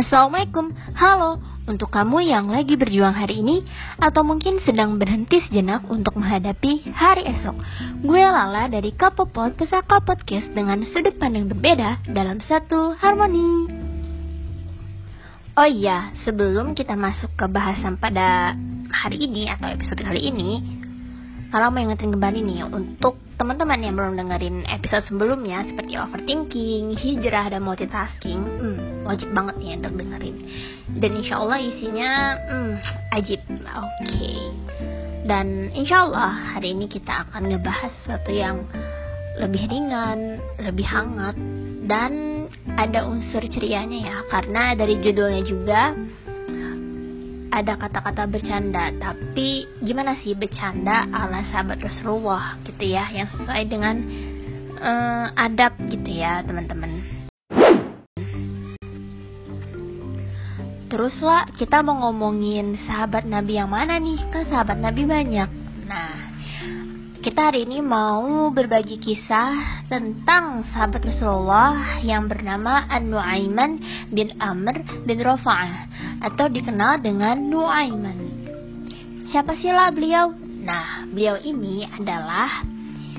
Assalamualaikum, halo untuk kamu yang lagi berjuang hari ini atau mungkin sedang berhenti sejenak untuk menghadapi hari esok. Gue Lala dari Kapopot Pusaka Podcast dengan sudut pandang berbeda dalam satu harmoni. Oh iya, sebelum kita masuk ke bahasan pada hari ini atau episode kali ini, kalau mau ingetin kembali nih untuk teman-teman yang belum dengerin episode sebelumnya seperti overthinking, hijrah dan multitasking, hmm, wajib banget nih untuk dengerin. Dan insya Allah isinya hmm, ajib, oke. Okay. Dan insya Allah hari ini kita akan ngebahas sesuatu yang lebih ringan, lebih hangat, dan ada unsur cerianya ya, karena dari judulnya juga ada kata-kata bercanda tapi gimana sih bercanda ala sahabat Rasulullah gitu ya yang sesuai dengan uh, adab gitu ya teman-teman terus lah kita mau ngomongin sahabat Nabi yang mana nih kan sahabat Nabi banyak nah kita hari ini mau berbagi kisah tentang sahabat Rasulullah yang bernama An-Nu'aiman bin Amr bin Rafa'ah atau dikenal dengan Nu'aiman. Siapa sih lah beliau? Nah, beliau ini adalah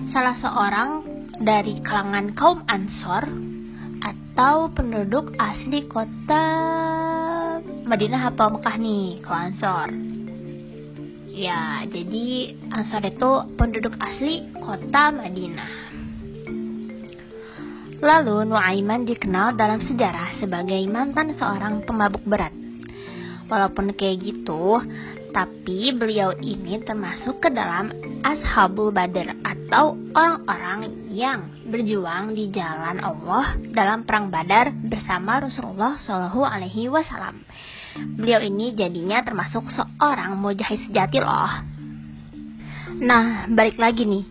salah seorang dari kalangan kaum Ansor atau penduduk asli kota Madinah apa Mekah nih, kalau Ansor. Ya, jadi Ansar itu penduduk asli kota Madinah. Lalu Nuaiman dikenal dalam sejarah sebagai mantan seorang pemabuk berat. Walaupun kayak gitu, tapi beliau ini termasuk ke dalam Ashabul Badar atau orang-orang yang berjuang di jalan Allah dalam perang Badar bersama Rasulullah Shallallahu Alaihi Wasallam. Beliau ini jadinya termasuk seorang mujahid sejati loh. Nah, balik lagi nih.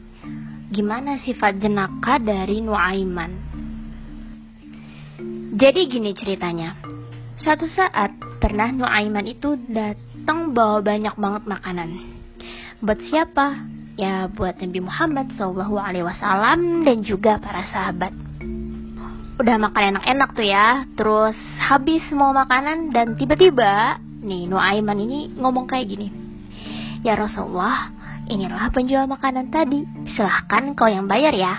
Gimana sifat jenaka dari Nuaiman? Jadi gini ceritanya. Suatu saat pernah Nuaiman itu datang bawa banyak banget makanan. Buat siapa? Ya buat Nabi Muhammad SAW dan juga para sahabat udah makan enak-enak tuh ya terus habis semua makanan dan tiba-tiba nih Nuaiman ini ngomong kayak gini ya Rasulullah inilah penjual makanan tadi silahkan kau yang bayar ya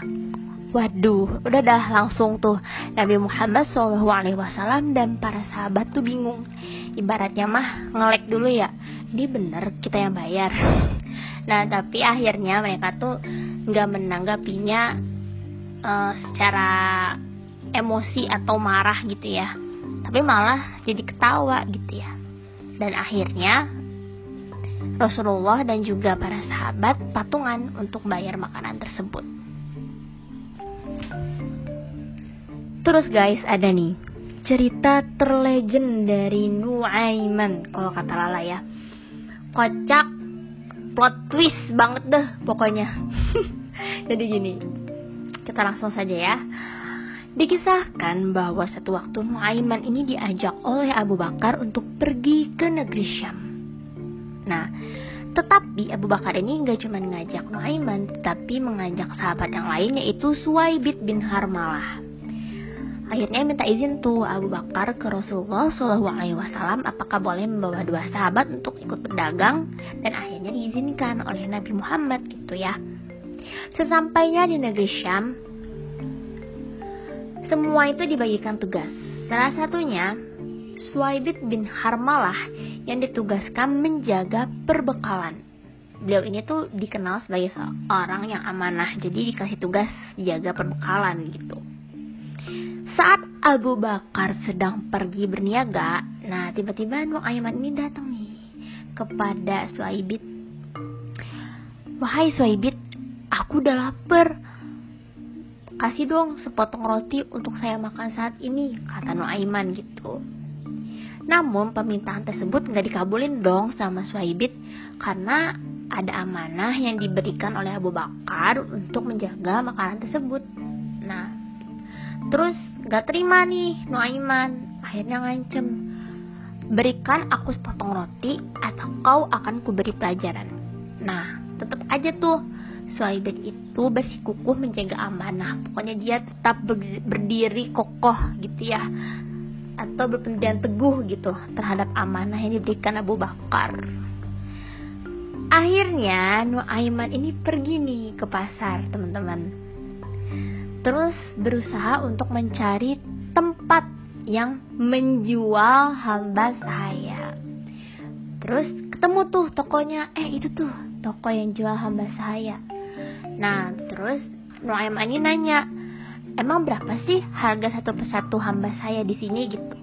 Waduh, udah dah langsung tuh Nabi Muhammad SAW dan para sahabat tuh bingung. Ibaratnya mah ngelek dulu ya. Ini bener kita yang bayar. Nah tapi akhirnya mereka tuh nggak menanggapinya uh, secara emosi atau marah gitu ya. Tapi malah jadi ketawa gitu ya. Dan akhirnya Rasulullah dan juga para sahabat patungan untuk bayar makanan tersebut. Terus guys ada nih cerita terlegend dari Nuaiman kalau kata Lala ya. Kocak plot twist banget deh pokoknya jadi gini kita langsung saja ya Dikisahkan bahwa satu waktu Nuaiman ini diajak oleh Abu Bakar untuk pergi ke negeri Syam. Nah, tetapi Abu Bakar ini nggak cuma ngajak Nuaiman, tetapi mengajak sahabat yang lain yaitu Suwaibit bin Harmalah. Akhirnya minta izin tuh Abu Bakar ke Rasulullah SAW apakah boleh membawa dua sahabat untuk ikut berdagang dan akhirnya diizinkan oleh Nabi Muhammad gitu ya. Sesampainya di negeri Syam, semua itu dibagikan tugas. Salah satunya, Swaibit bin Harmalah yang ditugaskan menjaga perbekalan. Beliau ini tuh dikenal sebagai seorang yang amanah, jadi dikasih tugas jaga perbekalan gitu. Saat Abu Bakar sedang pergi berniaga, nah tiba-tiba Nuh Ayman ini datang nih kepada Swaibit. Wahai Swaibit, aku udah lapar kasih dong sepotong roti untuk saya makan saat ini, kata Nuaiman gitu. Namun permintaan tersebut nggak dikabulin dong sama Suhaibit karena ada amanah yang diberikan oleh Abu Bakar untuk menjaga makanan tersebut. Nah, terus nggak terima nih Nuaiman, akhirnya ngancem, berikan aku sepotong roti atau kau akan kuberi pelajaran. Nah, tetap aja tuh Suhaibit itu bersikukuh menjaga amanah. Pokoknya dia tetap berdiri kokoh gitu ya. atau berpendirian teguh gitu terhadap amanah yang diberikan Abu Bakar. Akhirnya Nuaiman ini pergi nih ke pasar teman-teman. Terus berusaha untuk mencari tempat yang menjual hamba saya. Terus ketemu tuh tokonya, eh itu tuh toko yang jual hamba saya. Nah terus Nuaiman ini nanya, emang berapa sih harga satu persatu hamba saya di sini gitu.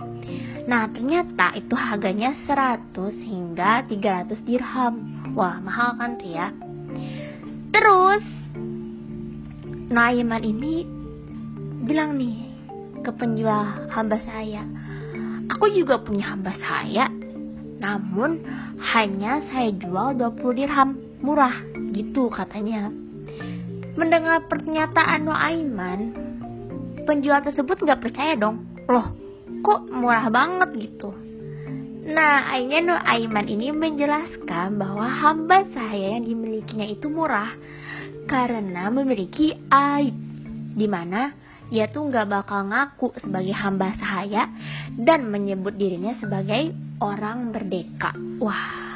Nah ternyata itu harganya 100 hingga 300 dirham Wah mahal kan tuh ya Terus Naiman ini bilang nih ke penjual hamba saya Aku juga punya hamba saya Namun hanya saya jual 20 dirham Murah gitu katanya. Mendengar pernyataan Nuaiman Penjual tersebut gak percaya dong. Loh kok murah banget gitu? Nah, akhirnya Nur Aiman ini menjelaskan bahwa hamba saya yang dimilikinya itu murah karena memiliki aib, di mana ia tuh nggak bakal ngaku sebagai hamba saya dan menyebut dirinya sebagai orang merdeka. Wah.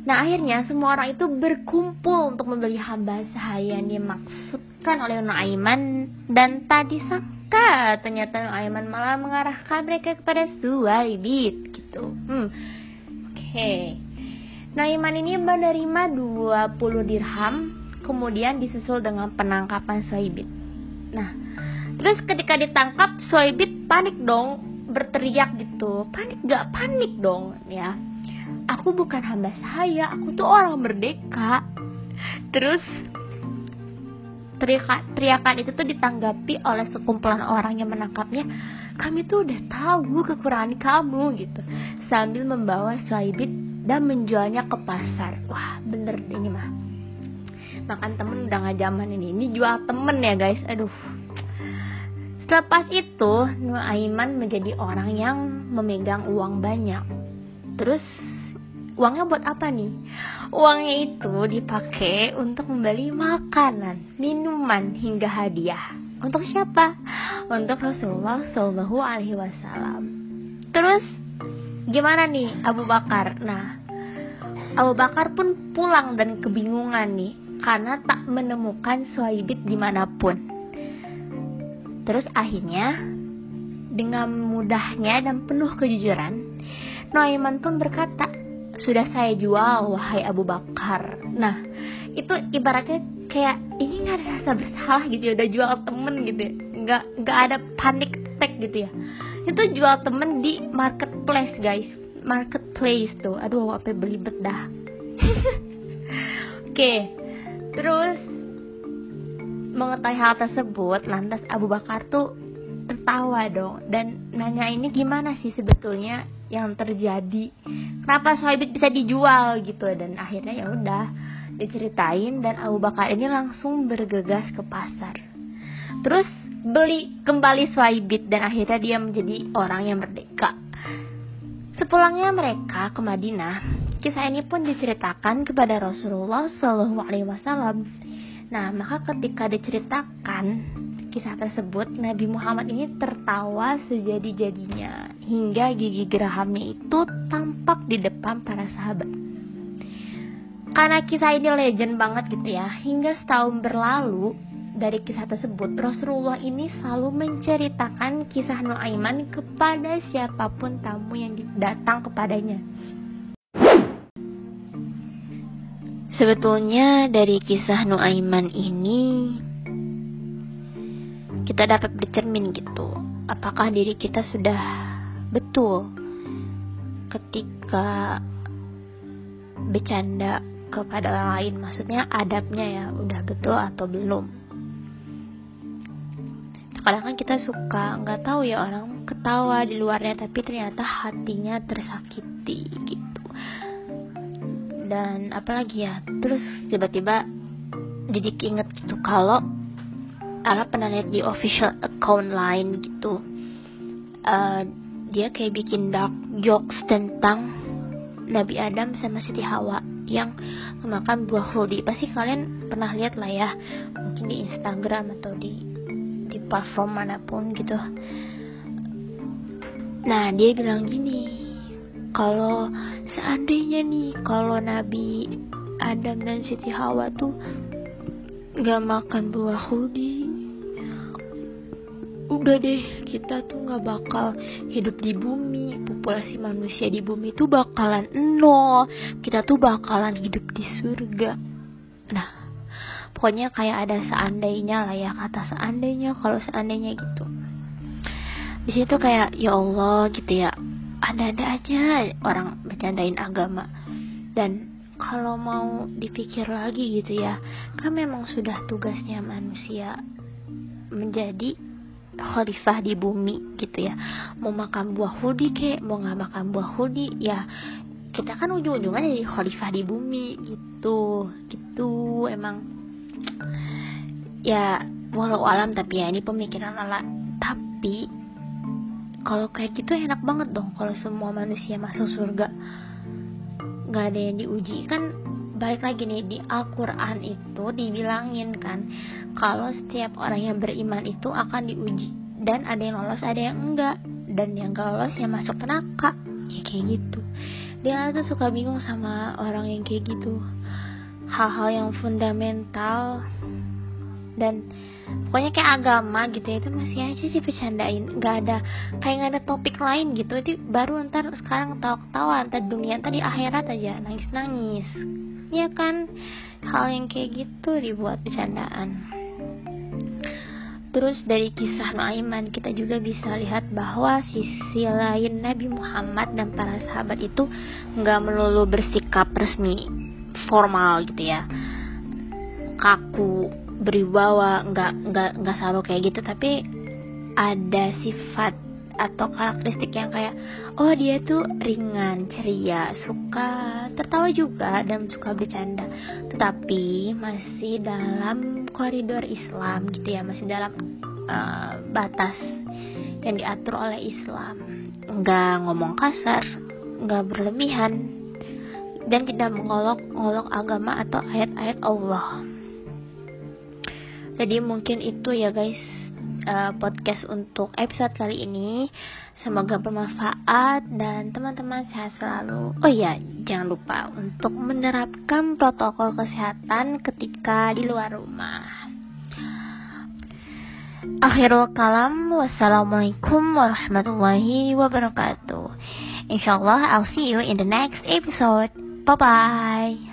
Nah akhirnya semua orang itu berkumpul untuk membeli hamba saya yang dimaksudkan oleh Nur Aiman dan tadi sang mereka ternyata Aiman malah mengarahkan mereka kepada Suwaibit gitu. Hmm. Oke. Okay. Naiman ini menerima 20 dirham kemudian disusul dengan penangkapan Suwaibit. Nah, terus ketika ditangkap Suwaibit panik dong, berteriak gitu. Panik gak panik dong ya. Aku bukan hamba saya, aku tuh orang merdeka. Terus teriakan, teriakan itu tuh ditanggapi oleh sekumpulan orang yang menangkapnya kami tuh udah tahu kekurangan kamu gitu sambil membawa Suaibit dan menjualnya ke pasar wah bener ini mah makan temen udah gak zaman ini ini jual temen ya guys aduh Selepas itu, Nuaiman menjadi orang yang memegang uang banyak. Terus uangnya buat apa nih? Uangnya itu dipakai untuk membeli makanan, minuman hingga hadiah. Untuk siapa? Untuk Rasulullah Shallallahu Alaihi Wasallam. Terus gimana nih Abu Bakar? Nah, Abu Bakar pun pulang dan kebingungan nih karena tak menemukan Suhaibit di mana pun. Terus akhirnya dengan mudahnya dan penuh kejujuran, Noiman pun berkata, sudah saya jual wahai Abu Bakar nah itu ibaratnya kayak ini nggak ada rasa bersalah gitu ya udah jual temen gitu ya nggak nggak ada panic attack gitu ya itu jual temen di marketplace guys. Marketplace tuh. Aduh apa beli bedah oke. Okay. terus mengetahui hal tersebut lantas Abu Bakar tuh tertawa dong. Dan nanya ini gimana sih sebetulnya yang terjadi? Kenapa Sohibit bisa dijual gitu? Dan akhirnya ya udah diceritain. Dan Abu Bakar ini langsung bergegas ke pasar. Terus beli kembali Sohibit dan akhirnya dia menjadi orang yang merdeka sepulangnya mereka ke Madinah kisah ini pun diceritakan kepada Rasulullah Shallallahu Alaihi Wasallam nah maka ketika diceritakan kisah tersebut, Nabi Muhammad ini tertawa sejadi-jadinya hingga gigi gerahamnya itu tampak di depan para sahabat. Karena kisah ini legend banget gitu ya, hingga setahun berlalu dari kisah tersebut, Rasulullah ini selalu menceritakan kisah Nuaiman kepada siapa pun tamu yang datang kepadanya. Sebetulnya dari kisah Nuaiman ini kita dapat bercermin gitu apakah diri kita sudah betul ketika bercanda kepada orang lain maksudnya adabnya ya udah betul atau belum kadang kan kita suka nggak tahu ya orang ketawa di luarnya tapi ternyata hatinya tersakiti gitu. Dan apalagi ya terus tiba-tiba jadi inget gitu kalau Ara pernah lihat di official account lain gitu. Uh, dia kayak bikin dark jokes tentang Nabi Adam sama Siti Hawa yang memakan buah huldi. Pasti kalian pernah lihat lah ya mungkin di Instagram atau di di platform mana pun gitu. Nah dia bilang gini kalau seandainya nih kalau Nabi Adam dan Siti Hawa tuh gak makan buah huldi udah deh kita tuh gak bakal hidup di bumi. Populasi manusia di bumi tuh bakalan nol. Kita tuh bakalan hidup di surga. Nah pokoknya kayak ada seandainya lah ya kata seandainya kalau seandainya gitu. Di situ kayak ya Allah gitu ya. Ada-ada aja orang bercandain agama. Dan kalau mau dipikir lagi gitu ya kan memang sudah tugasnya manusia menjadi khalifah di bumi gitu ya. Mau makan buah hudi kek mau nggak makan buah hudi ya kita kan ujung-ujungnya jadi khalifah di bumi gitu. Gitu emang ya walau alam tapi ya ini pemikiran ala tapi kalau kayak gitu enak banget dong kalau semua manusia masuk surga. Nggak ada yang diuji. Kan balik lagi nih di Al-Quran itu dibilangin kan kalau setiap orang yang beriman itu akan diuji. Dan ada yang lolos ada yang enggak dan yang gak lolos ya masuk neraka. Ya kayak gitu. Dia tuh suka bingung sama orang yang kayak gitu hal-hal yang fundamental dan pokoknya kayak agama gitu ya, itu masih aja sih bercandain nggak ada kayak nggak ada topik lain gitu. Itu baru ntar sekarang ketawa-ketawa ntar dunia ntar di akhirat aja nangis-nangis. Ya kan? Hal yang kayak gitu dibuat bercandaan. Terus dari kisah Nuaiman kita juga bisa lihat bahwa sisi lain Nabi Muhammad dan para sahabat itu nggak melulu bersikap resmi formal gitu ya. Kaku beribawa nggak nggak nggak selalu kayak gitu. Tapi ada sifat atau karakteristik yang kayak oh dia tuh ringan ceria suka tertawa juga dan suka bercanda. Tetapi masih dalam koridor Islam gitu ya masih dalam uh, batas yang diatur oleh Islam. Nggak ngomong kasar nggak berlebihan dan tidak mengolok-olok agama atau ayat-ayat Allah jadi mungkin itu ya guys uh, podcast untuk episode kali ini. Semoga bermanfaat dan teman-teman sehat selalu. Oh iya, jangan lupa untuk menerapkan protokol kesehatan ketika di luar rumah. Akhirul kalam, wassalamualaikum warahmatullahi wabarakatuh. Inshallah, I'll see you in the next episode. 拜拜。